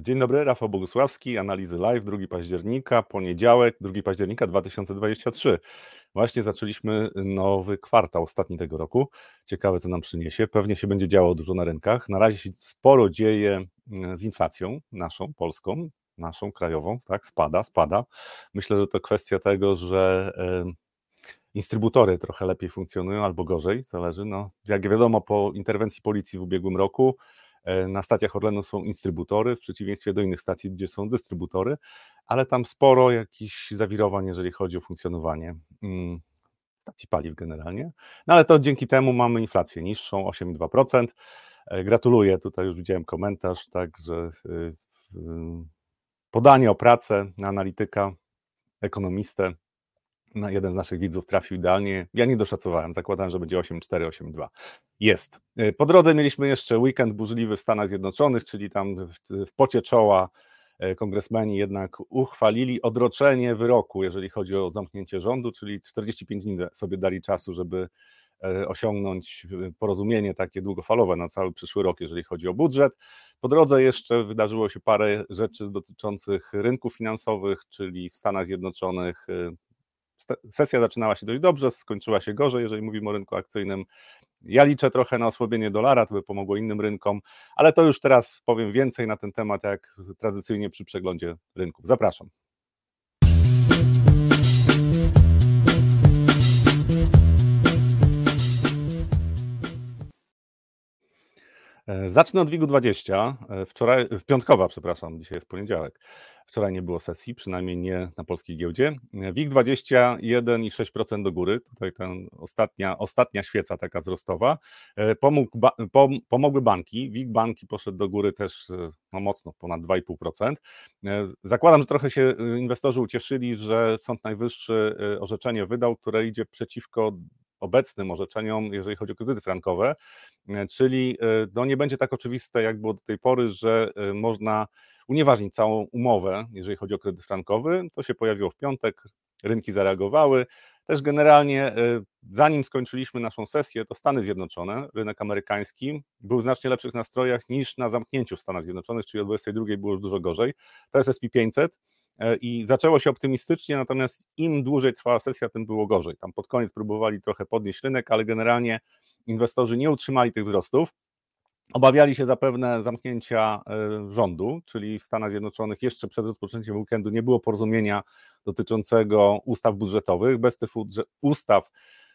Dzień dobry, Rafał Bogusławski, analizy live, 2 października, poniedziałek, 2 października 2023. Właśnie zaczęliśmy nowy kwartał, ostatni tego roku. Ciekawe, co nam przyniesie. Pewnie się będzie działo dużo na rynkach. Na razie się sporo dzieje mm, z inflacją naszą, polską, naszą krajową, tak, spada, spada. Myślę, że to kwestia tego, że instrybutory trochę lepiej funkcjonują albo gorzej, zależy. No, jak wiadomo, po interwencji policji w ubiegłym roku E, na stacjach Orlenu są instrybutory, w przeciwieństwie do innych stacji, gdzie są dystrybutory, ale tam sporo jakichś zawirowań, jeżeli chodzi o funkcjonowanie mm, stacji paliw generalnie. No ale to dzięki temu mamy inflację niższą, 8,2%. E, gratuluję, tutaj już widziałem komentarz, tak, że y, podanie o pracę na analityka, ekonomistę na jeden z naszych widzów trafił idealnie. Ja nie doszacowałem, zakładałem, że będzie 8,4, 8,2. Jest. Y, po drodze mieliśmy jeszcze weekend burzliwy w Stanach Zjednoczonych, czyli tam w pocie czoła y, kongresmeni jednak uchwalili odroczenie wyroku, jeżeli chodzi o zamknięcie rządu, czyli 45 dni sobie dali czasu, żeby y, osiągnąć porozumienie takie długofalowe na cały przyszły rok, jeżeli chodzi o budżet. Po drodze jeszcze wydarzyło się parę rzeczy dotyczących rynków finansowych, czyli w Stanach Zjednoczonych sesja zaczynała się dość dobrze, skończyła się gorzej, jeżeli mówimy o rynku akcyjnym. Ja liczę trochę na osłabienie dolara, to by pomogło innym rynkom, ale to już teraz powiem więcej na ten temat, jak tradycyjnie przy przeglądzie rynków. Zapraszam. Zacznę od WIG-20. E, wczoraj, piątkowa, przepraszam, dzisiaj jest poniedziałek. Wczoraj nie było sesji, przynajmniej nie na polskiej giełdzie. WIG20 1,6% do góry, tutaj ta ostatnia, ostatnia świeca taka wzrostowa. E, pomógł, pomogły banki, WIG banki poszedł do góry też e, no mocno, ponad 2,5%. E, zakładam, że trochę się inwestorzy ucieszyli, że Sąd Najwyższy orzeczenie wydał, które idzie przeciwko obecnym orzeczeniom, jeżeli chodzi o kredyty frankowe, czyli no nie będzie tak oczywiste, jak było do tej pory, że można unieważnić całą umowę, jeżeli chodzi o kredyt frankowy. To się pojawiło w piątek, rynki zareagowały. Też generalnie, e, zanim skończyliśmy naszą sesję, to Stany Zjednoczone, rynek amerykański był w znacznie lepszych nastrojach niż na zamknięciu w Stanach Zjednoczonych, czyli o 22 było już dużo gorzej. To jest SP 500 e, i zaczęło się optymistycznie, natomiast im dłużej trwała sesja, tym było gorzej. Tam pod koniec próbowali trochę podnieść rynek, ale generalnie inwestorzy nie utrzymali tych wzrostów. Obawiali się zapewne zamknięcia e, rządu, czyli w Stanach Zjednoczonych jeszcze przed rozpoczęciem weekendu nie było porozumienia dotyczącego ustaw budżetowych. Bez tych ustaw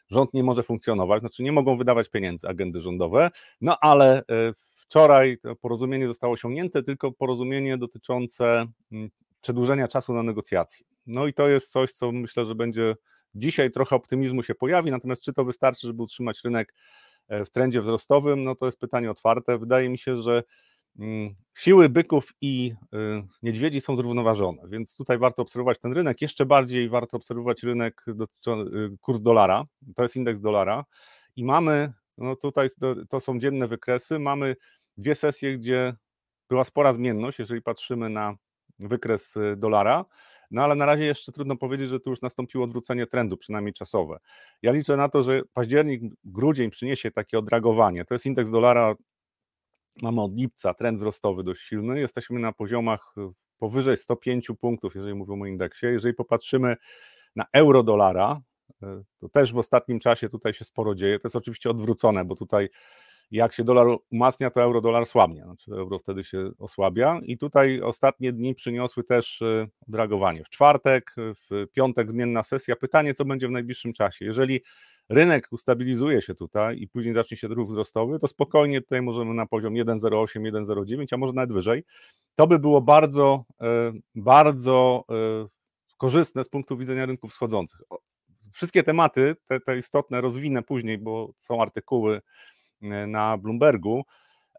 rząd nie może funkcjonować, znaczy nie mogą wydawać pieniędzy agendy rządowe, no ale e, wczoraj porozumienie zostało osiągnięte, tylko porozumienie dotyczące przedłużenia czasu na negocjacje. No i to jest coś, co myślę, że będzie dzisiaj trochę optymizmu się pojawi, natomiast czy to wystarczy, żeby utrzymać rynek E, w trendzie wzrostowym, no to jest pytanie otwarte. Wydaje mi się, że mm, siły byków i y, niedźwiedzi są zrównoważone, więc tutaj warto obserwować ten rynek. Jeszcze bardziej warto obserwować rynek, y, kurs dolara, to jest indeks dolara i mamy, no tutaj to są dzienne wykresy, mamy dwie sesje, gdzie była spora zmienność, jeżeli patrzymy na wykres y, dolara. No ale na razie jeszcze trudno powiedzieć, że tu już nastąpiło odwrócenie trendu, przynajmniej czasowe. Ja liczę na to, że październik, grudzień przyniesie takie odragowanie. To jest indeks dolara, mamy od lipca trend wzrostowy dość silny. Jesteśmy na poziomach e, powyżej 105 punktów, jeżeli mówimy o indeksie. Jeżeli popatrzymy na euro dolara, e, to też w ostatnim czasie tutaj się sporo dzieje. To jest oczywiście odwrócone, bo tutaj jak się dolar umacnia, to euro-dolar słabnie, znaczy euro wtedy się osłabia i tutaj ostatnie dni przyniosły też e, odreagowanie. W czwartek, w piątek zmienna sesja. Pytanie, co będzie w najbliższym czasie. Jeżeli rynek ustabilizuje się tutaj i później zacznie się ruch wzrostowy, to spokojnie tutaj możemy na poziom 1,08, 1,09, a może nawet wyżej. To by było bardzo, e, bardzo e, korzystne z punktu widzenia rynków wschodzących. Wszystkie tematy, te, te istotne, rozwinę później, bo są artykuły na Bloombergu,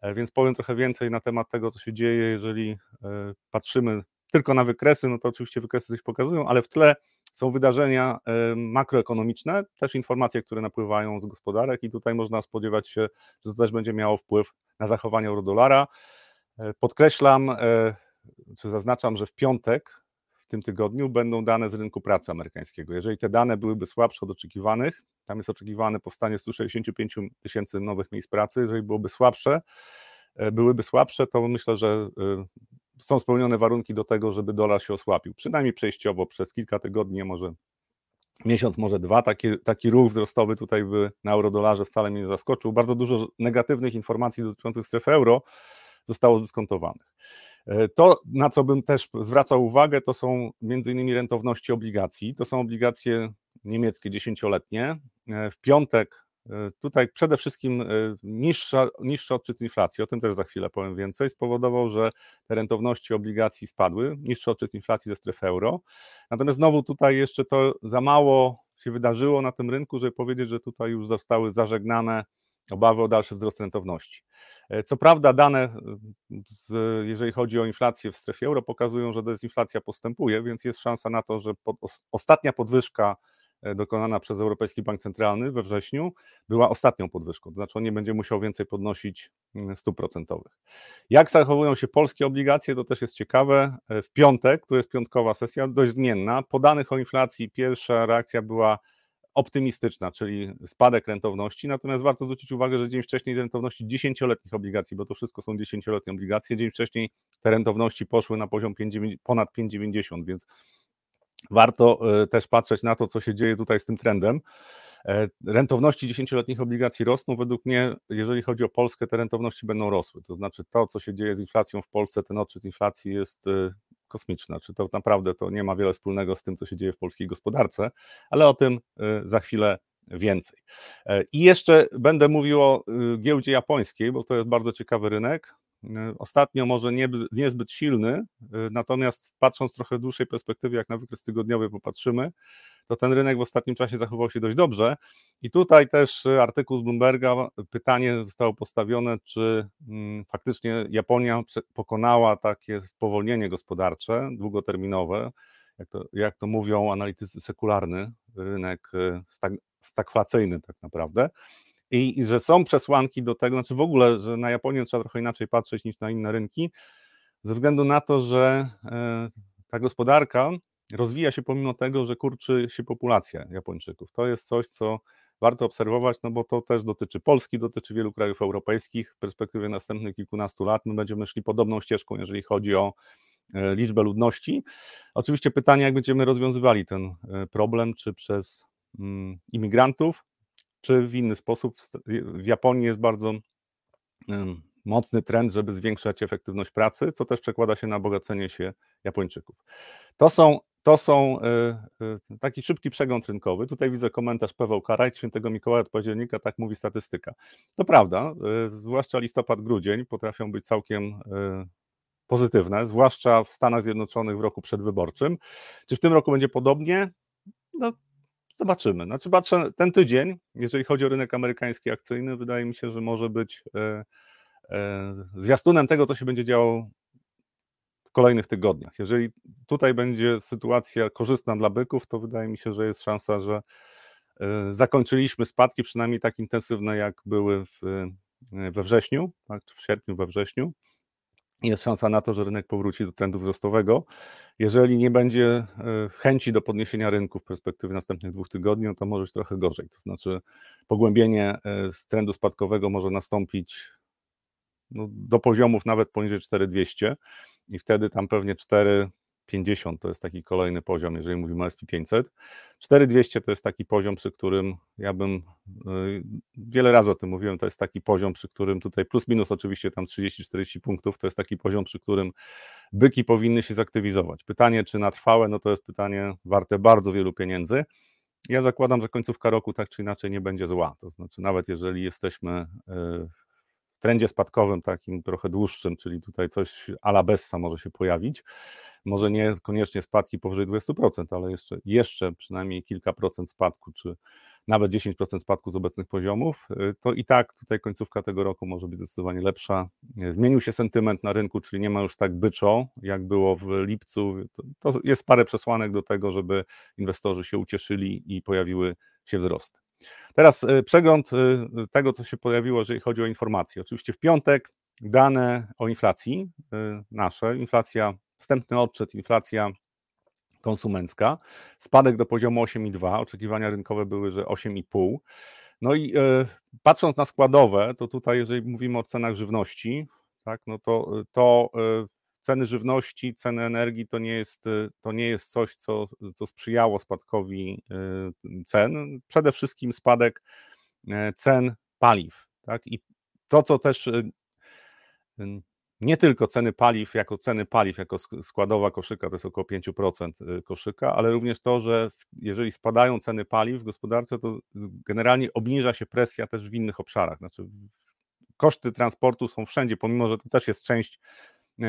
e, więc powiem trochę więcej na temat tego, co się dzieje, jeżeli e, patrzymy tylko na wykresy, no to oczywiście wykresy coś pokazują, ale w tle są wydarzenia makroekonomiczne, też informacje, które napływają z gospodarek i tutaj można spodziewać się, że to też będzie miało wpływ na zachowanie euro-dolara. Podkreślam, czy zaznaczam, że w piątek tym tygodniu będą dane z rynku pracy amerykańskiego. Jeżeli te dane byłyby słabsze od oczekiwanych, tam jest oczekiwane powstanie 165 tysięcy nowych miejsc pracy. Jeżeli byłoby słabsze, e, byłyby słabsze, to myślę, że e, są spełnione warunki do tego, żeby dolar się osłabił. Przynajmniej przejściowo przez kilka tygodni, może miesiąc, może dwa. Taki, taki ruch wzrostowy tutaj by na eurodolarze wcale mnie nie zaskoczył. Bardzo dużo negatywnych informacji dotyczących strefy euro zostało zdyskontowanych. E, to, na co bym też zwracał uwagę, to są między innymi rentowności obligacji. To są obligacje niemieckie dziesięcioletnie. E, w piątek e, tutaj przede wszystkim niższa, niższy odczyt inflacji, o tym też za chwilę powiem więcej, spowodował, że te rentowności obligacji spadły, niższy odczyt inflacji ze strefy euro. Natomiast znowu tutaj jeszcze to za mało się wydarzyło na tym rynku, żeby powiedzieć, że tutaj już zostały zażegnane obawy o dalszy wzrost rentowności. E, co prawda, dane, e, z, jeżeli chodzi o inflację w strefie euro, pokazują, że dezinflacja postępuje, więc jest szansa na to, że pod, ostatnia podwyżka e, dokonana przez Europejski Bank Centralny we wrześniu była ostatnią podwyżką, to znaczy on nie będzie musiał więcej podnosić mm, stóp procentowych. Jak zachowują się polskie obligacje, to też jest ciekawe. W piątek, to jest piątkowa sesja, dość zmienna. Po danych o inflacji pierwsza reakcja była optymistyczna, czyli spadek rentowności, natomiast warto zwrócić uwagę, że dzień wcześniej rentowności dziesięcioletnich obligacji, bo to wszystko są dziesięcioletnie obligacje, dzień wcześniej te rentowności poszły na poziom 5, ponad 5,90, więc warto e, też patrzeć na to, co się dzieje tutaj z tym trendem. E, rentowności dziesięcioletnich obligacji rosną. Według mnie, jeżeli chodzi o Polskę, te rentowności będą rosły. To znaczy to, co się dzieje z inflacją w Polsce, ten odczyt inflacji jest e, kosmiczna. Czy to naprawdę to nie ma wiele wspólnego z tym, co się dzieje w polskiej gospodarce, ale o tym y, za chwilę więcej. E, I jeszcze będę mówił o y, giełdzie japońskiej, bo to jest bardzo ciekawy rynek. Y, ostatnio może nie, niezbyt silny, natomiast patrząc trochę w dłuższej perspektywie, jak na wykres tygodniowy popatrzymy, to ten rynek w ostatnim czasie zachował się dość dobrze. I tutaj też artykuł z Bloomberga, pytanie zostało postawione, czy mm, faktycznie Japonia pokonała takie spowolnienie gospodarcze długoterminowe, jak to, jak to mówią analitycy sekularny, rynek stag, stagflacyjny tak naprawdę. I, I, że są przesłanki do tego, znaczy w ogóle, że na Japonię trzeba trochę inaczej patrzeć niż na inne rynki, ze względu na to, że e, ta gospodarka rozwija się pomimo tego, że kurczy się populacja Japończyków. To jest coś, co warto obserwować, no bo to też dotyczy Polski, dotyczy wielu krajów europejskich. W perspektywie następnych kilkunastu lat my będziemy szli podobną ścieżką, jeżeli chodzi o e, liczbę ludności. Oczywiście pytanie, jak będziemy rozwiązywali ten e, problem, czy przez mm, imigrantów, czy w inny sposób. W Japonii jest bardzo mocny trend, żeby zwiększać efektywność pracy, co też przekłada się na bogacenie się Japończyków. To są to są e, e, taki szybki przegląd rynkowy. Tutaj widzę komentarz Paweł Karajc, świętego Mikołaja od października, tak mówi statystyka. To prawda, e, zwłaszcza listopad, grudzień potrafią być całkiem pozytywne, zwłaszcza w Stanach Zjednoczonych w roku przedwyborczym. Czy w tym roku będzie podobnie? No, zobaczymy. Znaczy, patrzę, ten tydzień, jeżeli chodzi o rynek amerykański akcyjny, wydaje mi się, że może być zwiastunem tego, co się będzie działo w kolejnych tygodniach. Jeżeli tutaj będzie sytuacja korzystna dla byków, to wydaje mi się, że jest szansa, że e, zakończyliśmy spadki, przynajmniej tak intensywne, jak były w, e, we wrześniu, tak, w sierpniu, we wrześniu. Jest szansa na to, że rynek powróci do trendu wzrostowego. Jeżeli nie będzie e, chęci do podniesienia rynku w perspektywie następnych dwóch tygodni, no to może być trochę gorzej. To znaczy, pogłębienie z trendu spadkowego może nastąpić no, do poziomów nawet poniżej 4200 i wtedy tam pewnie 4,50 to jest taki kolejny poziom, jeżeli mówimy o SP500. 4200 to jest taki poziom, przy którym ja bym, y, wiele razy o tym mówiłem, to jest taki poziom, przy którym tutaj plus minus oczywiście tam 30-40 punktów, to jest taki poziom, przy którym byki powinny się zaktywizować. Pytanie, czy na trwałe, no to jest pytanie warte bardzo wielu pieniędzy. Ja zakładam, że końcówka roku tak czy inaczej nie będzie zła. To znaczy, nawet jeżeli jesteśmy y, trendzie spadkowym takim trochę dłuższym, czyli tutaj coś ala Bessa może się pojawić. Może nie koniecznie spadki powyżej 20%, ale jeszcze, jeszcze przynajmniej kilka procent spadku, czy nawet 10% spadku z obecnych poziomów, y, to i tak tutaj końcówka tego roku może być zdecydowanie lepsza. Zmienił się sentyment na rynku, czyli nie ma już tak byczo, jak było w lipcu. To, to jest parę przesłanek do tego, żeby inwestorzy się ucieszyli i pojawiły się wzrosty. Teraz y, przegląd y, tego, co się pojawiło, jeżeli chodzi o informacje. Oczywiście w piątek dane o inflacji y, nasze, inflacja, wstępny odczyt, inflacja konsumencka, spadek do poziomu 8,2, oczekiwania rynkowe były, że 8,5. No i patrząc na składowe, to tutaj, jeżeli mówimy o cenach żywności, tak, no to, to ceny żywności, ceny energii to nie jest, to nie jest coś, co, co sprzyjało spadkowi cen. Przede wszystkim spadek cen paliw. Tak? I to, co też nie tylko ceny paliw jako ceny paliw, jako składowa koszyka, to jest około 5% y, koszyka, ale również to, że jeżeli spadają ceny paliw w gospodarce, to generalnie obniża się presja też w innych obszarach. Znaczy, koszty transportu są wszędzie, pomimo że to też jest część y,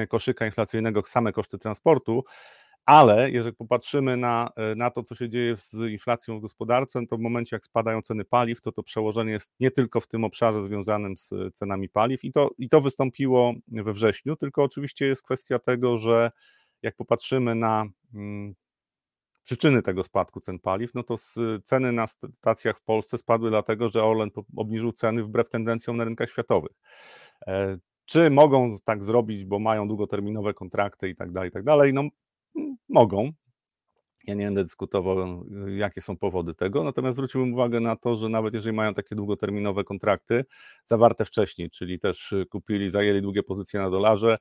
koszyka inflacyjnego, same koszty transportu, ale jeżeli popatrzymy na, e, na to, co się dzieje z inflacją w gospodarce, to w momencie, jak spadają ceny paliw, to to przełożenie jest nie tylko w tym obszarze związanym z cenami paliw i to, i to wystąpiło we wrześniu, tylko oczywiście jest kwestia tego, że jak popatrzymy na hmm, przyczyny tego spadku cen paliw, no to ceny na stacjach w Polsce spadły dlatego, że Orlen obniżył ceny wbrew tendencjom na rynkach światowych. Czy mogą tak zrobić, bo mają długoterminowe kontrakty i tak dalej, i tak dalej? No mogą. Ja nie będę dyskutował, jakie są powody tego, natomiast zwróciłbym uwagę na to, że nawet jeżeli mają takie długoterminowe kontrakty zawarte wcześniej, czyli też kupili, zajęli długie pozycje na dolarze,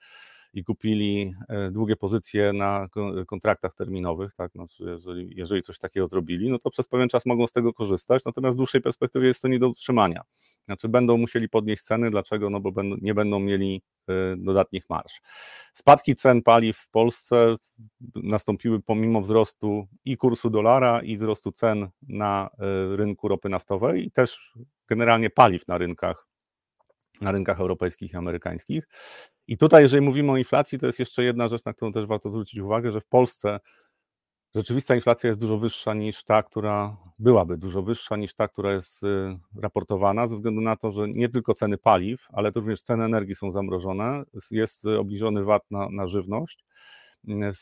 i kupili e, długie pozycje na kontraktach terminowych, tak, no, jeżeli, jeżeli coś takiego zrobili, no to przez pewien czas mogą z tego korzystać, natomiast w dłuższej perspektywie jest to nie do utrzymania. Znaczy będą musieli podnieść ceny, dlaczego? No bo będą, nie będą mieli e, dodatnich marsz. Spadki cen paliw w Polsce nastąpiły pomimo wzrostu i kursu dolara, i wzrostu cen na e, rynku ropy naftowej i też generalnie paliw na rynkach na rynkach europejskich i amerykańskich. I tutaj, jeżeli mówimy o inflacji, to jest jeszcze jedna rzecz, na którą też warto zwrócić uwagę, że w Polsce rzeczywista inflacja jest dużo wyższa niż ta, która byłaby dużo wyższa niż ta, która jest y, raportowana, ze względu na to, że nie tylko ceny paliw, ale również ceny energii są zamrożone, jest obniżony VAT na, na żywność.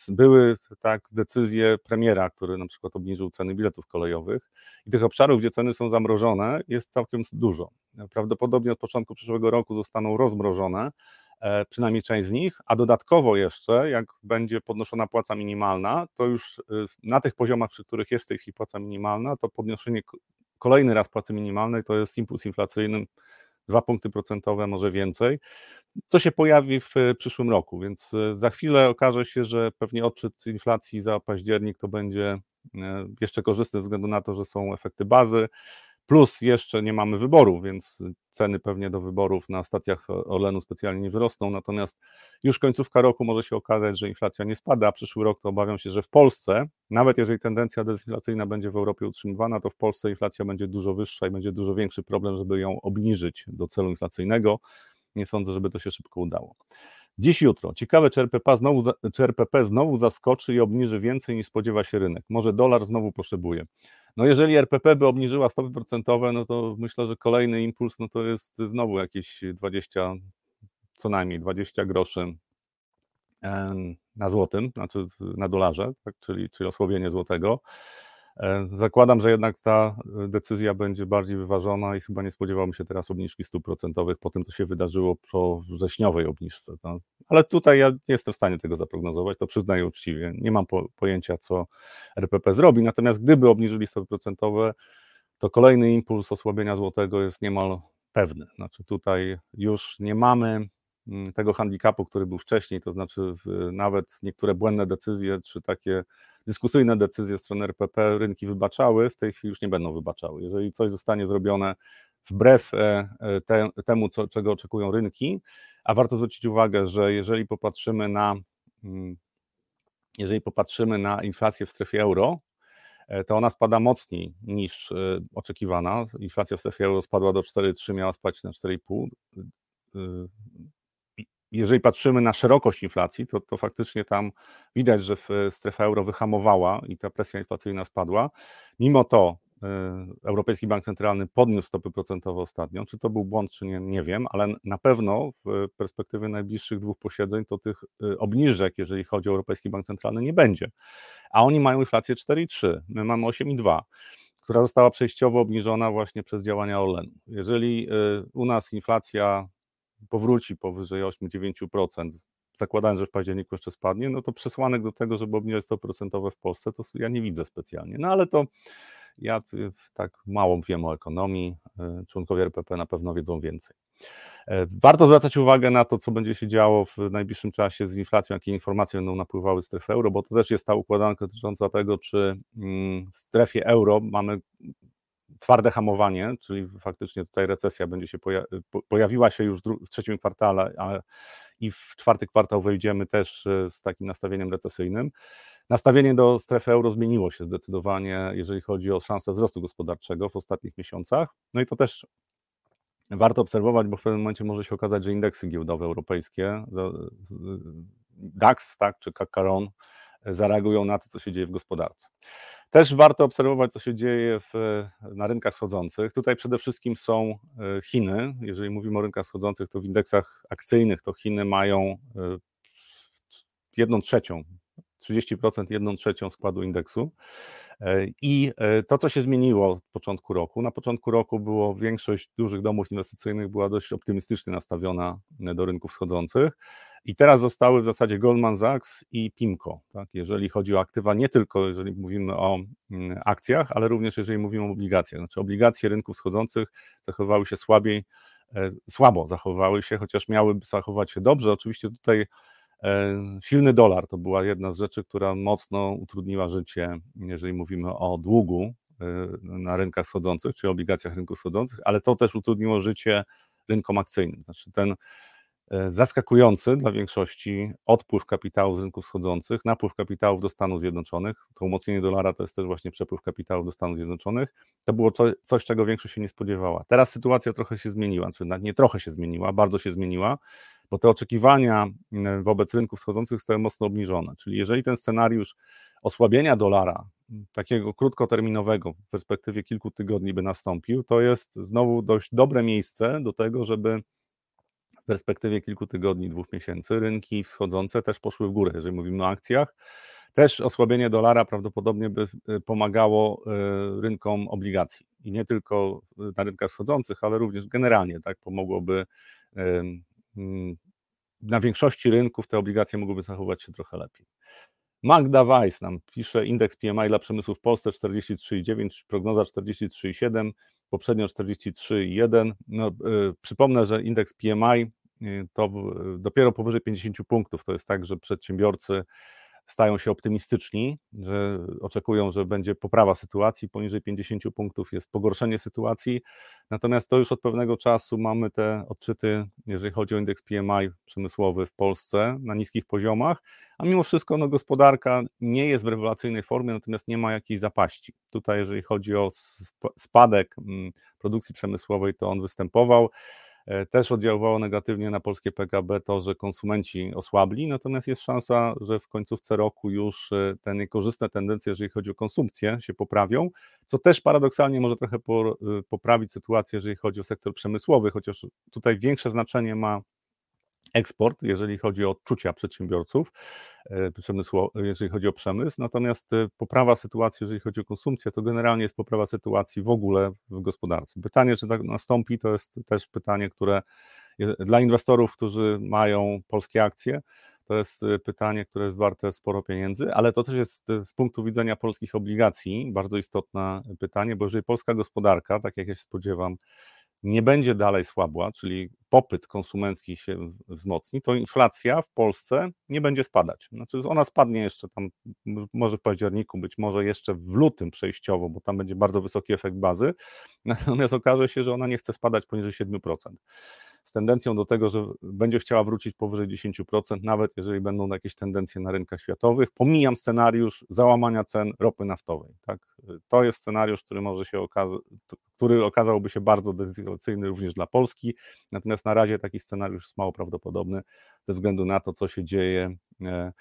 Były tak decyzje premiera, który na przykład obniżył ceny biletów kolejowych i tych obszarów, gdzie ceny są zamrożone, jest całkiem dużo. Prawdopodobnie od początku przyszłego roku zostaną rozmrożone, e, przynajmniej część z nich, a dodatkowo jeszcze, jak będzie podnoszona płaca minimalna, to już y, na tych poziomach, przy których jest w tej chwili płaca minimalna, to podnoszenie kolejny raz płacy minimalnej to jest impuls inflacyjny, dwa punkty procentowe, może więcej, co się pojawi w e, przyszłym roku, więc e, za chwilę okaże się, że pewnie odczyt inflacji za październik to będzie jeszcze korzystny ze względu na to, że są efekty bazy, Plus jeszcze nie mamy wyborów, więc ceny pewnie do wyborów na stacjach Orlenu specjalnie nie wzrosną, natomiast już końcówka roku może się okazać, że inflacja nie spada, a przyszły rok to obawiam się, że w Polsce, nawet jeżeli tendencja dezinflacyjna będzie w Europie utrzymywana, to w Polsce inflacja będzie dużo wyższa i będzie dużo większy problem, żeby ją obniżyć do celu inflacyjnego. Nie sądzę, żeby to się szybko udało. Dziś, jutro. Ciekawe, czy RPP, znowu, czy RPP znowu zaskoczy i obniży więcej niż spodziewa się rynek. Może dolar znowu potrzebuje. No jeżeli RPP by obniżyła stopy procentowe, no to myślę, że kolejny impuls, no to jest znowu jakieś 20, co najmniej 20 groszy na złotym, znaczy na dolarze, tak, czyli, czyli osłabienie złotego. E, zakładam, że jednak ta decyzja będzie bardziej wyważona i chyba nie spodziewałbym się teraz obniżki stóp procentowych po tym, co się wydarzyło po wrześniowej obniżce. No. Ale tutaj ja nie jestem w stanie tego zaprognozować, to przyznaję uczciwie. Nie mam po, pojęcia, co RPP zrobi, natomiast gdyby obniżyli stopy procentowe, to kolejny impuls osłabienia złotego jest niemal pewny. Znaczy tutaj już nie mamy tego handicapu, który był wcześniej, to znaczy nawet niektóre błędne decyzje, czy takie dyskusyjne decyzje strony RPP rynki wybaczały, w tej chwili już nie będą wybaczały. Jeżeli coś zostanie zrobione wbrew e, e, te, temu, co, czego oczekują rynki, a warto zwrócić uwagę, że jeżeli popatrzymy na mm, jeżeli popatrzymy na inflację w strefie euro, e, to ona spada mocniej niż oczekiwana. Inflacja w strefie euro spadła do 4,3, miała spaść na 4,5 jeżeli patrzymy na szerokość inflacji, to, to faktycznie tam widać, że strefa euro wyhamowała i ta presja inflacyjna spadła. Mimo to y, Europejski Bank Centralny podniósł stopy procentowe ostatnio. Czy to był błąd, czy nie, nie wiem, ale na pewno w perspektywie najbliższych dwóch posiedzeń to tych y, obniżek, jeżeli chodzi o Europejski Bank Centralny, nie będzie. A oni mają inflację 4,3, my mamy 8,2 która została przejściowo obniżona właśnie przez działania Orlenu. Jeżeli y, u nas inflacja powróci powyżej 8-9%, zakładając, że w październiku jeszcze spadnie, no to przesłanek do tego, żeby obniżać stopy procentowe w Polsce, to ja nie widzę specjalnie. No ale to Ja tak mało wiem o ekonomii, członkowie RPP na pewno wiedzą więcej. Warto zwracać uwagę na to, co będzie się działo w najbliższym czasie z inflacją, jakie informacje będą napływały z strefy euro, bo to też jest ta układanka dotycząca tego, czy mm, w strefie euro mamy twarde hamowanie, czyli faktycznie tutaj recesja będzie się pojawiła się już w trzecim kwartale, a i w czwarty kwartał wejdziemy też e, z takim nastawieniem recesyjnym. Nastawienie do strefy euro zmieniło się zdecydowanie, jeżeli chodzi o szanse wzrostu gospodarczego w ostatnich miesiącach. No i to też warto obserwować, bo w pewnym momencie może się okazać, że indeksy giełdowe europejskie, DAX tak, czy Kakaron, zareagują na to, co się dzieje w gospodarce. Też warto obserwować, co się dzieje w, na rynkach wschodzących. Tutaj przede wszystkim są e, Chiny. Jeżeli mówimy o rynkach wschodzących, to w indeksach akcyjnych to Chiny mają e, jedną trzecią, 30%, jedną trzecią składu indeksu. E, I to, co się zmieniło od początku roku, na początku roku było większość dużych domów inwestycyjnych była dość optymistycznie nastawiona do rynków wschodzących. I teraz zostały w zasadzie Goldman Sachs i PIMCO, tak? jeżeli chodzi o aktywa, nie tylko jeżeli mówimy o mm, akcjach, ale również jeżeli mówimy o obligacjach. Znaczy obligacje rynków wschodzących zachowywały się słabiej, e, słabo zachowywały się, chociaż miałyby zachować się dobrze. Oczywiście tutaj e, silny dolar to była jedna z rzeczy, która mocno utrudniła życie, jeżeli mówimy o długu e, na rynkach wschodzących, czy obligacjach rynków wschodzących, ale to też utrudniło życie rynkom akcyjnym. Znaczy ten zaskakujący dla większości odpływ kapitału z rynków wschodzących, napływ kapitałów do Stanów Zjednoczonych. To umocnienie dolara to jest też właśnie przepływ kapitałów do Stanów Zjednoczonych. To było coś, czego większość się nie spodziewała. Teraz sytuacja trochę się zmieniła, czy nie trochę się zmieniła, bardzo się zmieniła, bo te oczekiwania wobec rynków wschodzących zostały mocno obniżone. Czyli jeżeli ten scenariusz osłabienia dolara, takiego krótkoterminowego w perspektywie kilku tygodni by nastąpił, to jest znowu dość dobre miejsce do tego, żeby perspektywie kilku tygodni, dwóch miesięcy rynki wschodzące też poszły w górę, jeżeli mówimy o akcjach. Też osłabienie dolara prawdopodobnie by y, pomagało y, rynkom obligacji i nie tylko na rynkach wschodzących, ale również generalnie tak pomogłoby mm, na większości rynków te obligacje mogłyby zachować się trochę lepiej. Magda Weiss nam pisze, indeks PMI dla przemysłu w Polsce 43,9, prognoza 43,7, poprzednio 43,1. No, yy, przypomnę, że indeks PMI yy, to dopiero powyżej 50 punktów. To jest tak, że przedsiębiorcy stają się optymistyczni, że oczekują, że będzie poprawa sytuacji, poniżej 50 punktów jest pogorszenie sytuacji, natomiast to już od pewnego czasu mamy te odczyty, jeżeli chodzi o indeks PMI przemysłowy w Polsce na niskich poziomach, a mimo wszystko no, gospodarka nie jest w rewelacyjnej formie, natomiast nie ma jakiejś zapaści. Tutaj jeżeli chodzi o spadek mm, produkcji przemysłowej, to on występował, też oddziaływało negatywnie na polskie PKB to, że konsumenci osłabli, natomiast jest szansa, że w końcówce roku już e, te niekorzystne tendencje, jeżeli chodzi o konsumpcję, się poprawią, co też paradoksalnie może trochę e, poprawić sytuację, jeżeli chodzi o sektor przemysłowy, chociaż tutaj większe znaczenie ma eksport, jeżeli chodzi o odczucia przedsiębiorców, e, jeżeli chodzi o przemysł, natomiast e, poprawa sytuacji, jeżeli chodzi o konsumpcję, to generalnie jest poprawa sytuacji w ogóle w gospodarce. Pytanie, czy tak nastąpi, to jest też pytanie, które dla inwestorów, którzy mają polskie akcje, to jest e, pytanie, które jest warte sporo pieniędzy, ale to też jest z punktu widzenia polskich obligacji bardzo istotne pytanie, bo jeżeli polska gospodarka, tak jak ja się spodziewam, nie będzie dalej słabła, czyli popyt konsumencki się wzmocni, to inflacja w Polsce nie będzie spadać. Znaczy ona spadnie jeszcze tam, może w październiku, być może jeszcze w lutym przejściowo, bo tam będzie bardzo wysoki efekt bazy, natomiast okaże się, że ona nie chce spadać poniżej 7% z tendencją do tego, że będzie chciała wrócić powyżej 10%, nawet jeżeli będą jakieś tendencje na rynkach światowych. Pomijam scenariusz załamania cen ropy naftowej. Tak? To jest scenariusz, który może się który okazałby się bardzo decyzyjny również dla Polski, natomiast na razie taki scenariusz jest mało prawdopodobny ze względu na to, co się dzieje e,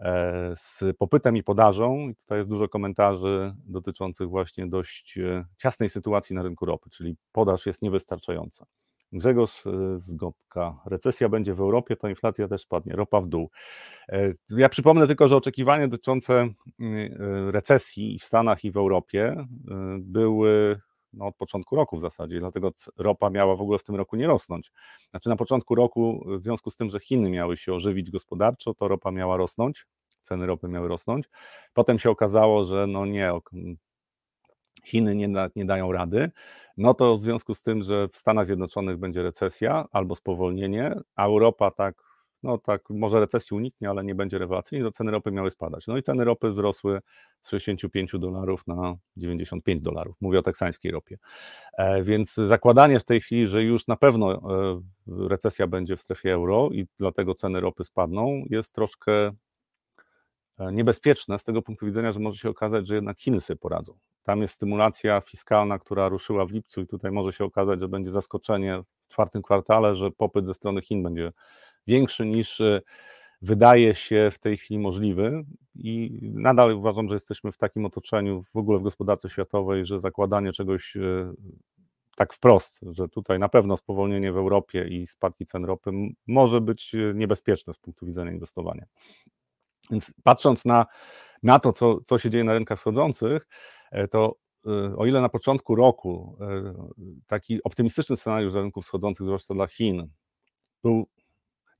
e, z popytem i podażą. I tutaj jest dużo komentarzy dotyczących właśnie dość e, ciasnej sytuacji na rynku ropy, czyli podaż jest niewystarczająca. Grzegorz e, Zgotka. Recesja będzie w Europie, to inflacja też spadnie, ropa w dół. E, ja przypomnę tylko, że oczekiwania dotyczące mm, e, recesji w Stanach i w Europie były no, od początku roku w zasadzie, dlatego ropa miała w ogóle w tym roku nie rosnąć. Znaczy na początku roku, w związku z tym, że Chiny miały się ożywić gospodarczo, to ropa miała rosnąć, ceny ropy miały rosnąć. Potem się okazało, że no nie, Chiny nie, da, nie dają rady, no to w związku z tym, że w Stanach Zjednoczonych będzie recesja albo spowolnienie, a Europa tak, no tak, może recesji uniknie, ale nie będzie rewelacyjnie, to ceny ropy miały spadać. No i ceny ropy wzrosły z 65 dolarów na 95 dolarów. Mówię o teksańskiej ropie. E, więc zakładanie w tej chwili, że już na pewno e, recesja będzie w strefie euro i dlatego ceny ropy spadną, jest troszkę niebezpieczne z tego punktu widzenia, że może się okazać, że jednak Chiny sobie poradzą. Tam jest stymulacja fiskalna, która ruszyła w lipcu i tutaj może się okazać, że będzie zaskoczenie w czwartym kwartale, że popyt ze strony Chin będzie większy niż e, wydaje się w tej chwili możliwy i nadal uważam, że jesteśmy w takim otoczeniu w ogóle w gospodarce światowej, że zakładanie czegoś e, tak wprost, że tutaj na pewno spowolnienie w Europie i spadki cen ropy może być e, niebezpieczne z punktu widzenia inwestowania. Więc patrząc na, na to, co, co się dzieje na rynkach wschodzących, E, to e, o ile na początku roku e, taki optymistyczny scenariusz dla rynków wschodzących, zwłaszcza dla Chin, był,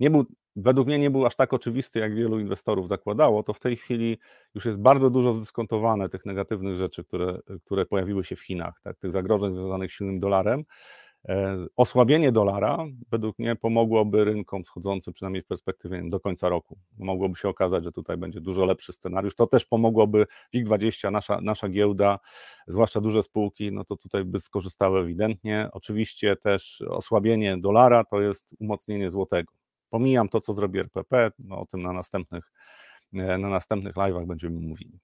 nie był, według mnie nie był aż tak oczywisty, jak wielu inwestorów zakładało, to w tej chwili już jest bardzo dużo zdyskontowane tych negatywnych rzeczy, które, które pojawiły się w Chinach, tak, tych zagrożeń związanych z silnym dolarem. E, osłabienie dolara według mnie pomogłoby rynkom wschodzącym, przynajmniej w perspektywie do końca roku. Mogłoby się okazać, że tutaj będzie dużo lepszy scenariusz. To też pomogłoby WIG20, nasza, nasza giełda, zwłaszcza duże spółki, no to tutaj by skorzystały ewidentnie. Oczywiście też osłabienie dolara to jest umocnienie złotego. Pomijam to, co zrobi RPP, no o tym na następnych, e, na następnych live'ach będziemy mówili.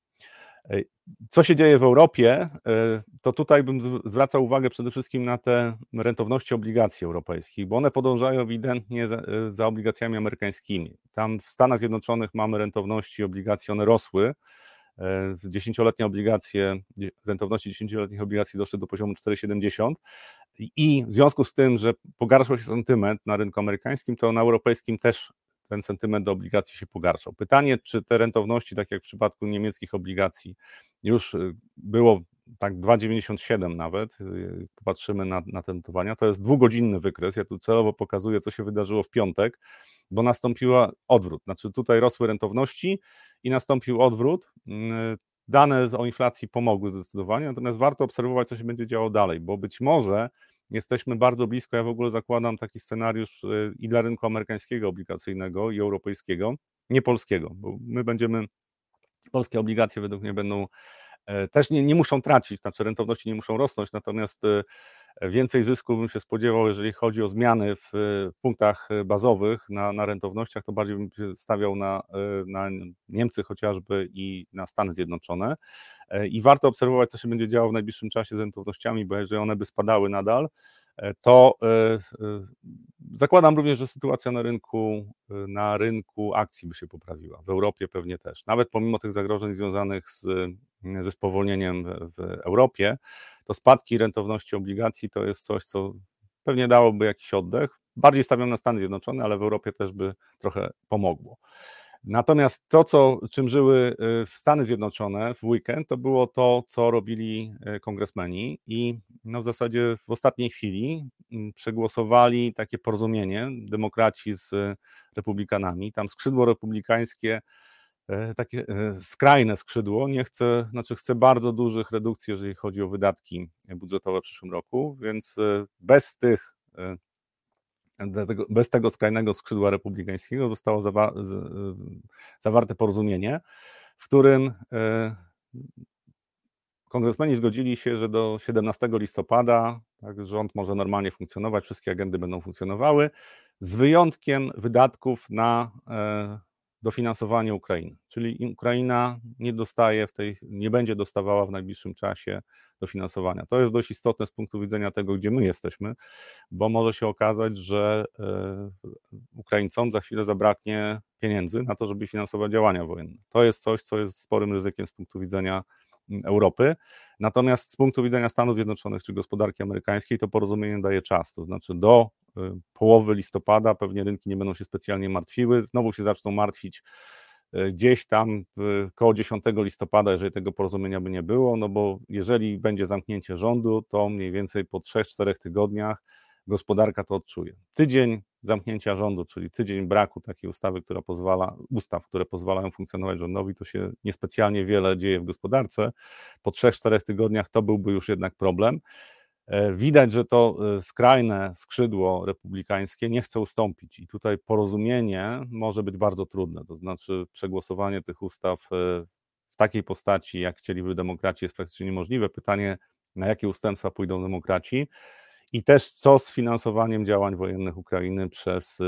Co się dzieje w Europie, e, to tutaj bym zwracał uwagę przede wszystkim na te rentowności obligacji europejskich, bo one podążają ewidentnie za, e, za obligacjami amerykańskimi. Tam w Stanach Zjednoczonych mamy rentowności obligacji, one rosły. E, dziesięcioletnie obligacje, rentowności dziesięcioletnich obligacji doszły do poziomu 4,70 i w związku z tym, że pogarszał się sentyment na rynku amerykańskim, to na europejskim też ten sentyment do obligacji się pogarszał. Pytanie, czy te rentowności, tak jak w przypadku niemieckich obligacji, już y, było tak 2,97 nawet, y, popatrzymy na, na te notowania, to jest dwugodzinny wykres, ja tu celowo pokazuję, co się wydarzyło w piątek, bo nastąpiła odwrót, znaczy tutaj rosły rentowności i nastąpił odwrót, y, dane o inflacji pomogły zdecydowanie, natomiast warto obserwować, co się będzie działo dalej, bo być może jesteśmy bardzo blisko. Ja w ogóle zakładam taki scenariusz y, i dla rynku amerykańskiego obligacyjnego i europejskiego, nie polskiego, bo my będziemy, polskie obligacje według mnie będą e, też nie, nie muszą tracić, znaczy rentowności nie muszą rosnąć, natomiast y, Więcej zysku bym się spodziewał, jeżeli chodzi o zmiany w punktach bazowych na, na rentownościach, to bardziej bym stawiał na, na Niemcy chociażby i na Stany Zjednoczone. I warto obserwować, co się będzie działo w najbliższym czasie z rentownościami, bo jeżeli one by spadały nadal, to e, e, zakładam również, że sytuacja na rynku, na rynku akcji by się poprawiła. W Europie pewnie też. Nawet pomimo tych zagrożeń związanych z, ze spowolnieniem w Europie, to spadki rentowności obligacji to jest coś, co pewnie dałoby jakiś oddech. Bardziej stawiam na Stany Zjednoczone, ale w Europie też by trochę pomogło. Natomiast to, co, czym żyły y, Stany Zjednoczone w weekend, to było to, co robili y, kongresmeni i no w zasadzie w ostatniej chwili mm, przegłosowali takie porozumienie demokraci z republikanami. Tam skrzydło republikańskie takie e, skrajne skrzydło, nie chce, znaczy chce bardzo dużych redukcji, jeżeli chodzi o wydatki budżetowe w przyszłym roku, więc e, bez tych bez tego skrajnego skrzydła republikańskiego zostało zawarte porozumienie, w którym kongresmeni zgodzili się, że do 17 listopada tak, rząd może normalnie funkcjonować, wszystkie agendy będą funkcjonowały, z wyjątkiem wydatków na dofinansowanie Ukrainy. Czyli Ukraina nie dostaje w tej, nie będzie dostawała w najbliższym czasie dofinansowania. To jest dość istotne z punktu widzenia tego, gdzie my jesteśmy, bo może się okazać, że e, Ukraińcom za chwilę zabraknie pieniędzy na to, żeby finansować działania wojenne. To jest coś, co jest sporym ryzykiem z punktu widzenia Europy. Natomiast z punktu widzenia Stanów Zjednoczonych czy gospodarki amerykańskiej to porozumienie daje czas, to znaczy do połowy listopada pewnie rynki nie będą się specjalnie martwiły, znowu się zaczną martwić y, gdzieś tam koło 10 listopada, jeżeli tego porozumienia by nie było, no bo jeżeli będzie zamknięcie rządu, to mniej więcej po 3-4 tygodniach gospodarka to odczuje. Tydzień zamknięcia rządu, czyli tydzień braku takiej ustawy, która pozwala, ustaw, które pozwalają funkcjonować rządowi, to się niespecjalnie wiele dzieje w gospodarce. Po trzech, czterech tygodniach to byłby już jednak problem. E, widać, że to e, skrajne skrzydło republikańskie nie chce ustąpić, i tutaj porozumienie może być bardzo trudne. To znaczy, przegłosowanie tych ustaw e, w takiej postaci, jak chcieliby demokraci, jest praktycznie niemożliwe. Pytanie, na jakie ustępstwa pójdą demokraci i też co z finansowaniem działań wojennych Ukrainy przez y,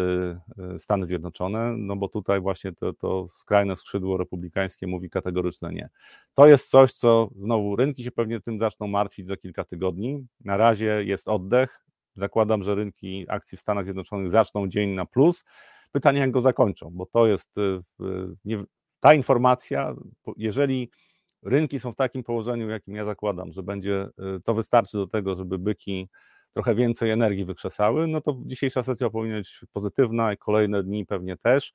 y, Stany Zjednoczone, no bo tutaj właśnie to, to skrajne skrzydło republikańskie mówi kategoryczne nie. To jest coś, co znowu rynki się pewnie tym zaczną martwić za kilka tygodni. Na razie jest oddech. Zakładam, że rynki akcji w Stanach Zjednoczonych zaczną dzień na plus. Pytanie, jak go zakończą, bo to jest y, nie, ta informacja, jeżeli rynki są w takim położeniu, jakim ja zakładam, że będzie to wystarczy do tego, żeby byki trochę więcej energii wykrzesały, no to dzisiejsza sesja powinna być pozytywna i kolejne dni pewnie też.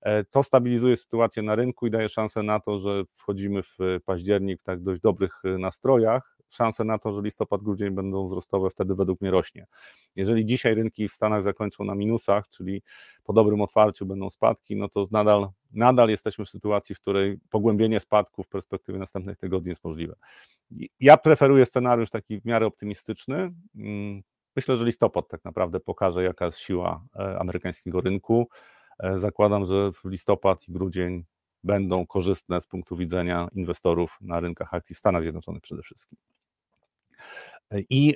E, to stabilizuje sytuację na rynku i daje szansę na to, że wchodzimy w październik w tak dość dobrych e, nastrojach. Szanse na to, że listopad, grudzień będą wzrostowe, wtedy według mnie rośnie. Jeżeli dzisiaj rynki w Stanach zakończą na minusach, czyli po dobrym otwarciu będą spadki, no to nadal, nadal jesteśmy w sytuacji, w której pogłębienie spadku w perspektywie następnych tygodni jest możliwe. Ja preferuję scenariusz taki w miarę optymistyczny. Mm, myślę, że listopad tak naprawdę pokaże, jaka jest siła e, amerykańskiego rynku. E, zakładam, że listopad i grudzień będą korzystne z punktu widzenia inwestorów na rynkach akcji w Stanach Zjednoczonych przede wszystkim. E, I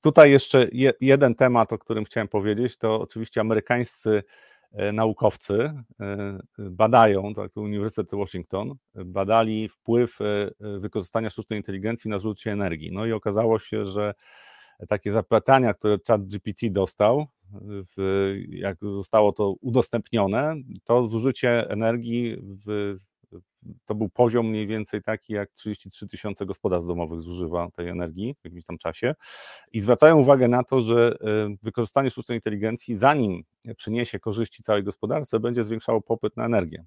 tutaj jeszcze jeden temat, o którym chciałem powiedzieć, to oczywiście amerykańscy naukowcy e, badają, tak Uniwersytet Washington, badali wpływ e, wykorzystania sztucznej inteligencji na zużycie energii. No i okazało się, że takie zapytania, które ChatGPT dostał, jak zostało to udostępnione, to zużycie energii w, to był poziom mniej więcej taki, jak 33 tysiące gospodarstw domowych zużywa tej energii w jakimś tam czasie. I zwracają uwagę na to, że y, wykorzystanie sztucznej inteligencji, zanim przyniesie korzyści całej gospodarce, będzie zwiększało popyt na energię.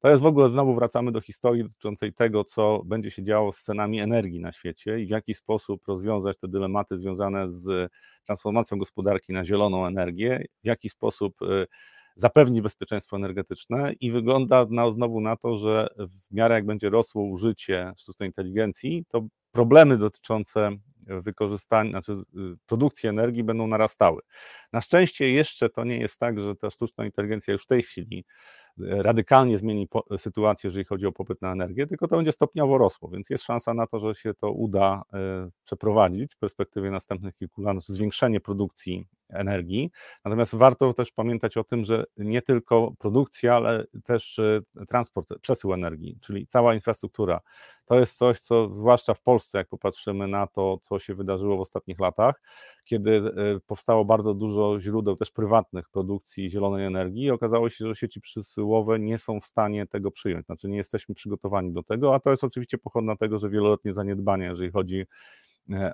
To jest w ogóle, znowu wracamy do historii dotyczącej tego, co będzie się działo z cenami energii na świecie i w jaki sposób rozwiązać te dylematy związane z transformacją gospodarki na zieloną energię, w jaki sposób y, zapewni bezpieczeństwo energetyczne i wygląda na, znowu na to, że w miarę jak będzie rosło użycie sztucznej inteligencji, to problemy dotyczące wykorzystania, znaczy y, produkcji energii będą narastały. Na szczęście jeszcze to nie jest tak, że ta sztuczna inteligencja już w tej chwili radykalnie zmieni sytuację, jeżeli chodzi o popyt na energię, tylko to będzie stopniowo rosło, więc jest szansa na to, że się to uda e, przeprowadzić w perspektywie następnych kilku lat, zwiększenie produkcji energii. Natomiast warto też pamiętać o tym, że nie tylko produkcja, ale też e, transport, przesył energii, czyli cała infrastruktura. To jest coś, co zwłaszcza w Polsce, jak popatrzymy na to, co się wydarzyło w ostatnich latach, kiedy e, powstało bardzo dużo źródeł też prywatnych produkcji zielonej energii, okazało się, że sieci przesyłowe nie są w stanie tego przyjąć, znaczy nie jesteśmy przygotowani do tego, a to jest oczywiście pochodna tego, że wieloletnie zaniedbanie, jeżeli chodzi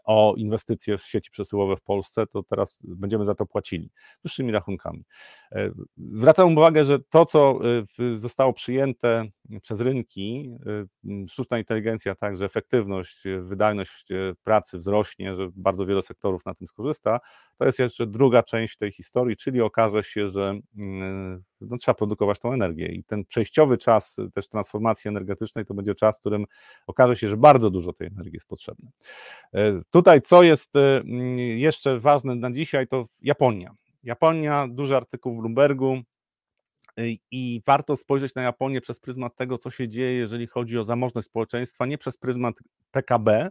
o inwestycje w sieci przesyłowe w Polsce, to teraz będziemy za to płacili wyższymi rachunkami. E, zwracam uwagę, że to, co e, zostało przyjęte przez rynki, sztuczna inteligencja, także efektywność, wydajność pracy wzrośnie, że bardzo wiele sektorów na tym skorzysta, to jest jeszcze druga część tej historii, czyli okaże się, że mm, no, trzeba produkować tą energię i ten przejściowy czas też transformacji energetycznej to będzie czas, w którym okaże się, że bardzo dużo tej energii jest potrzebne. E, tutaj, co jest jeszcze ważne na dzisiaj, to Japonia. Japonia, duży artykuł w Bloombergu, i warto spojrzeć na Japonię przez pryzmat tego, co się dzieje, jeżeli chodzi o zamożność społeczeństwa, nie przez pryzmat PKB,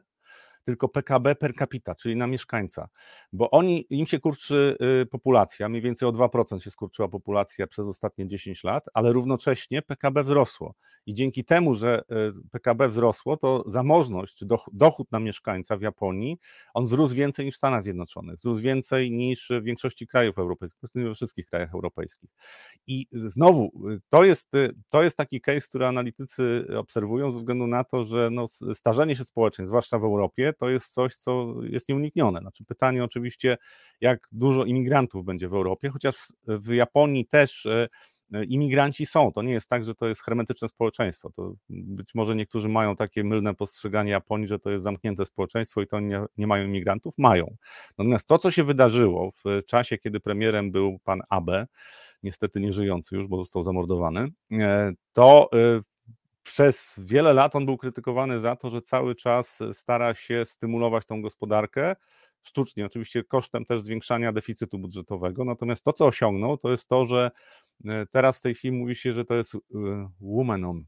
tylko PKB per capita, czyli na mieszkańca, bo oni, im się kurczy y, populacja, mniej więcej o 2% się skurczyła populacja przez ostatnie 10 lat, ale równocześnie PKB wzrosło i dzięki temu, że y, PKB wzrosło, to zamożność, czy dochód na mieszkańca w Japonii, on wzrósł więcej niż w Stanach Zjednoczonych, wzrósł więcej niż w większości krajów europejskich, we wszystkich krajach europejskich. I znowu, y, to jest, to jest taki case, który analitycy obserwują ze względu na to, że no, starzenie się społeczeństw, zwłaszcza w Europie, to jest coś, co jest nieuniknione. Znaczy pytanie oczywiście, jak dużo imigrantów będzie w Europie, chociaż w, Japonii też e, imigranci są. To nie jest tak, że to jest hermetyczne społeczeństwo. To być może niektórzy mają takie mylne postrzeganie Japonii, że to jest zamknięte społeczeństwo i to nie, nie mają imigrantów. Mają. Natomiast to, co się wydarzyło w czasie, kiedy premierem był pan Abe, niestety nie żyjący już, bo został zamordowany, to przez wiele lat on był krytykowany za to, że cały czas stara się stymulować tą gospodarkę, sztucznie, oczywiście kosztem też zwiększania deficytu budżetowego. Natomiast to, co osiągnął, to jest to, że e, teraz w tej chwili mówi się, że to jest e, womanom,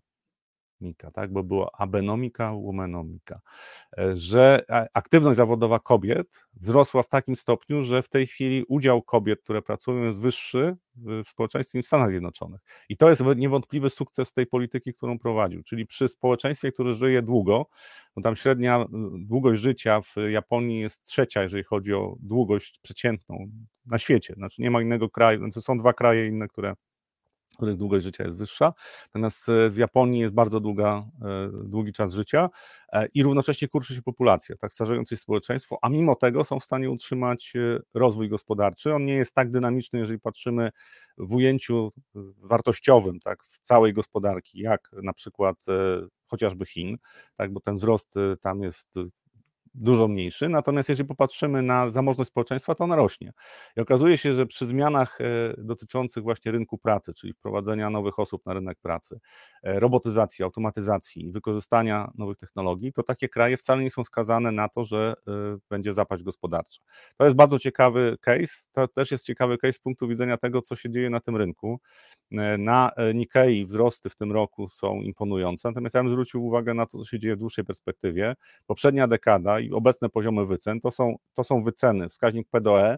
Mika, tak, bo było abenomika, womanomika, e, że aktywność zawodowa kobiet wzrosła w takim stopniu, że w tej chwili udział kobiet, które pracują, jest wyższy w społeczeństwie niż w Stanach Zjednoczonych. I to jest niewątpliwy sukces tej polityki, którą prowadził, czyli przy społeczeństwie, które żyje długo, bo tam średnia długość życia w Japonii jest trzecia, jeżeli chodzi o długość przeciętną na świecie, znaczy nie ma innego kraju, znaczy są dwa kraje inne, które których długość życia jest wyższa. Natomiast e, w Japonii jest bardzo długa, e, długi czas życia e, i równocześnie kurczy się populacja, tak starzejące się społeczeństwo, a mimo tego są w stanie utrzymać rozwój gospodarczy. On nie jest tak dynamiczny, jeżeli patrzymy w ujęciu wartościowym, tak, w całej gospodarki, jak na przykład chociażby Chin, tak, bo ten wzrost tam jest dużo mniejszy, natomiast jeżeli popatrzymy na zamożność społeczeństwa, to ona rośnie. I okazuje się, że przy zmianach e, dotyczących właśnie rynku pracy, czyli wprowadzenia nowych osób na rynek pracy, e, robotyzacji, automatyzacji, wykorzystania nowych technologii, to takie kraje wcale nie są skazane na to, że e, będzie zapaść gospodarcza. To jest bardzo ciekawy case, to też jest ciekawy case z punktu widzenia tego, co się dzieje na tym rynku. Na Nikkei wzrosty w tym roku są imponujące, natomiast ja bym zwrócił uwagę na to, co się dzieje w dłuższej perspektywie. Poprzednia dekada i obecne poziomy wycen to są, to są wyceny, wskaźnik PDE,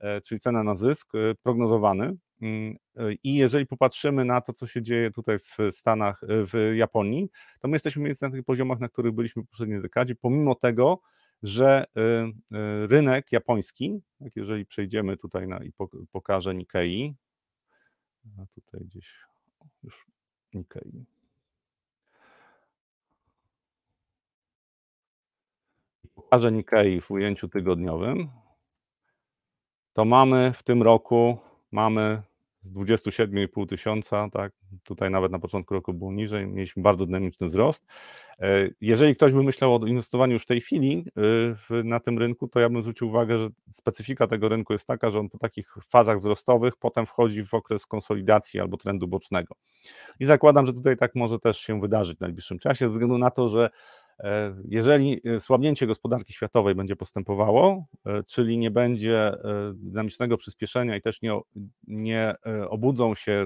e, czyli cena na zysk e, prognozowany. Mm, e, I jeżeli popatrzymy na to, co się dzieje tutaj w Stanach, w Japonii, to my jesteśmy mniej więcej na tych poziomach, na których byliśmy w poprzedniej dekadzie, pomimo tego, że rynek japoński, jeżeli przejdziemy tutaj na, i pokażę Nikkei, a tutaj gdzieś już Nikkei. Pokażę Nikkei w ujęciu tygodniowym. To mamy w tym roku, mamy z 27,5 tysiąca, tak, tutaj nawet na początku roku było niżej, mieliśmy bardzo dynamiczny wzrost. E, jeżeli ktoś by myślał o inwestowaniu już w tej chwili e, na tym rynku, to ja bym zwrócił uwagę, że specyfika tego rynku jest taka, że on po takich fazach wzrostowych potem wchodzi w okres konsolidacji albo trendu bocznego. I zakładam, że tutaj tak może też się wydarzyć w najbliższym czasie, ze względu na to, że jeżeli e, słabnięcie gospodarki światowej będzie postępowało, e, czyli nie będzie dynamicznego przyspieszenia i też nie, nie obudzą się,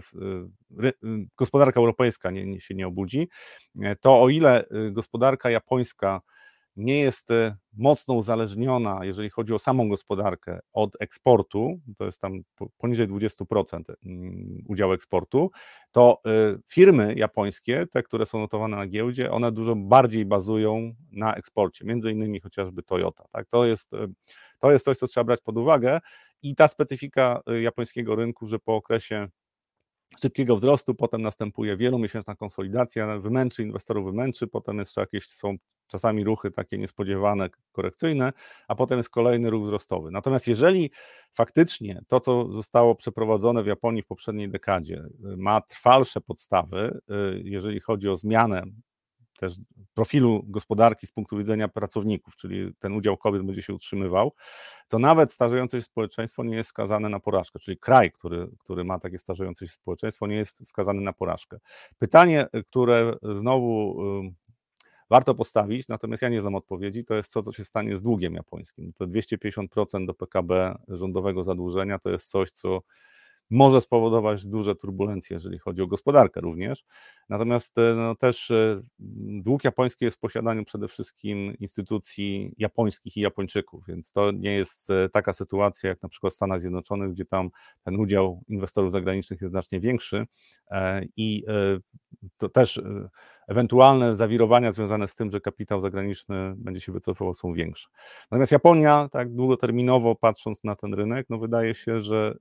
gospodarka europejska nie, się nie obudzi, to o ile gospodarka japońska nie jest e, mocno uzależniona, jeżeli chodzi o samą gospodarkę, od eksportu, to jest tam poniżej 20% mm, udział eksportu, to e, firmy japońskie, te, które są notowane na giełdzie, one dużo bardziej bazują na eksporcie, między innymi chociażby Toyota. Tak? To, jest, e, to jest coś, co trzeba brać pod uwagę i ta specyfika japońskiego rynku, że po okresie szybkiego wzrostu, potem następuje wielomiesięczna konsolidacja, wymęczy inwestorów, wymęczy, potem jeszcze jakieś są czasami ruchy takie niespodziewane, korekcyjne, a potem jest kolejny ruch wzrostowy. Natomiast jeżeli faktycznie to, co zostało przeprowadzone w Japonii w poprzedniej dekadzie, ma trwalsze podstawy, y, jeżeli chodzi o zmianę też profilu gospodarki z punktu widzenia pracowników, czyli ten udział kobiet będzie się utrzymywał, to nawet starzejące się społeczeństwo nie jest skazane na porażkę, czyli kraj, który, który ma takie starzejące się społeczeństwo, nie jest skazany na porażkę. Pytanie, które znowu warto postawić, natomiast ja nie znam odpowiedzi, to jest co, co się stanie z długiem japońskim. To 250% do PKB rządowego zadłużenia to jest coś, co może spowodować duże turbulencje, jeżeli chodzi o gospodarkę również. Natomiast e, no, też e, dług japoński jest w posiadaniu przede wszystkim instytucji japońskich i Japończyków, więc to nie jest e, taka sytuacja jak na przykład w Stanach Zjednoczonych, gdzie tam ten udział inwestorów zagranicznych jest znacznie większy i to też ewentualne zawirowania związane z tym, że kapitał zagraniczny będzie się wycofywał, są większe. Natomiast Japonia, tak długoterminowo patrząc na ten rynek, no wydaje się, że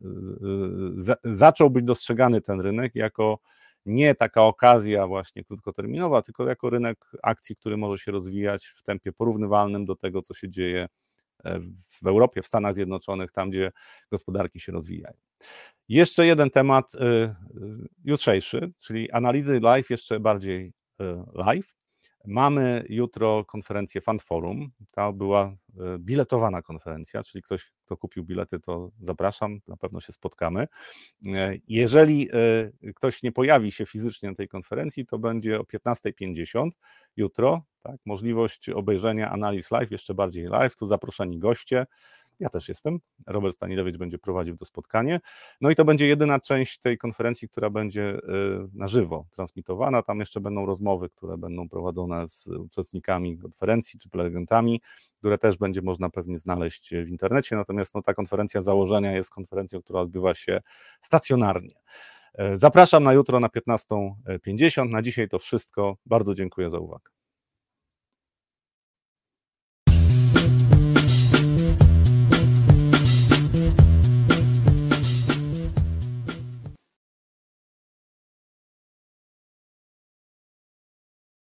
zaczął być dostrzegany ten rynek jako nie taka okazja właśnie krótkoterminowa, tylko jako rynek akcji, który może się rozwijać w tempie porównywalnym do tego, co się dzieje w Europie, w Stanach Zjednoczonych, tam gdzie gospodarki się rozwijają. Jeszcze jeden temat jutrzejszy, czyli analizy live jeszcze bardziej live. Mamy jutro konferencję Fund Forum. To była e, biletowana konferencja, czyli ktoś, kto kupił bilety, to zapraszam, na pewno się spotkamy. E, jeżeli e, ktoś nie pojawi się fizycznie na tej konferencji, to będzie o 15.50 jutro. Tak, możliwość obejrzenia analiz live, jeszcze bardziej live. Tu zaproszeni goście. Ja też jestem. Robert Stanilewicz będzie prowadził to spotkanie. No i to będzie jedyna część tej konferencji, która będzie y, na żywo transmitowana. Tam jeszcze będą rozmowy, które będą prowadzone z uczestnikami konferencji czy prelegentami, które też będzie można pewnie znaleźć w internecie. Natomiast no, ta konferencja założenia jest konferencją, która odbywa się stacjonarnie. E, zapraszam na jutro na 15.50. Na dzisiaj to wszystko. Bardzo dziękuję za uwagę.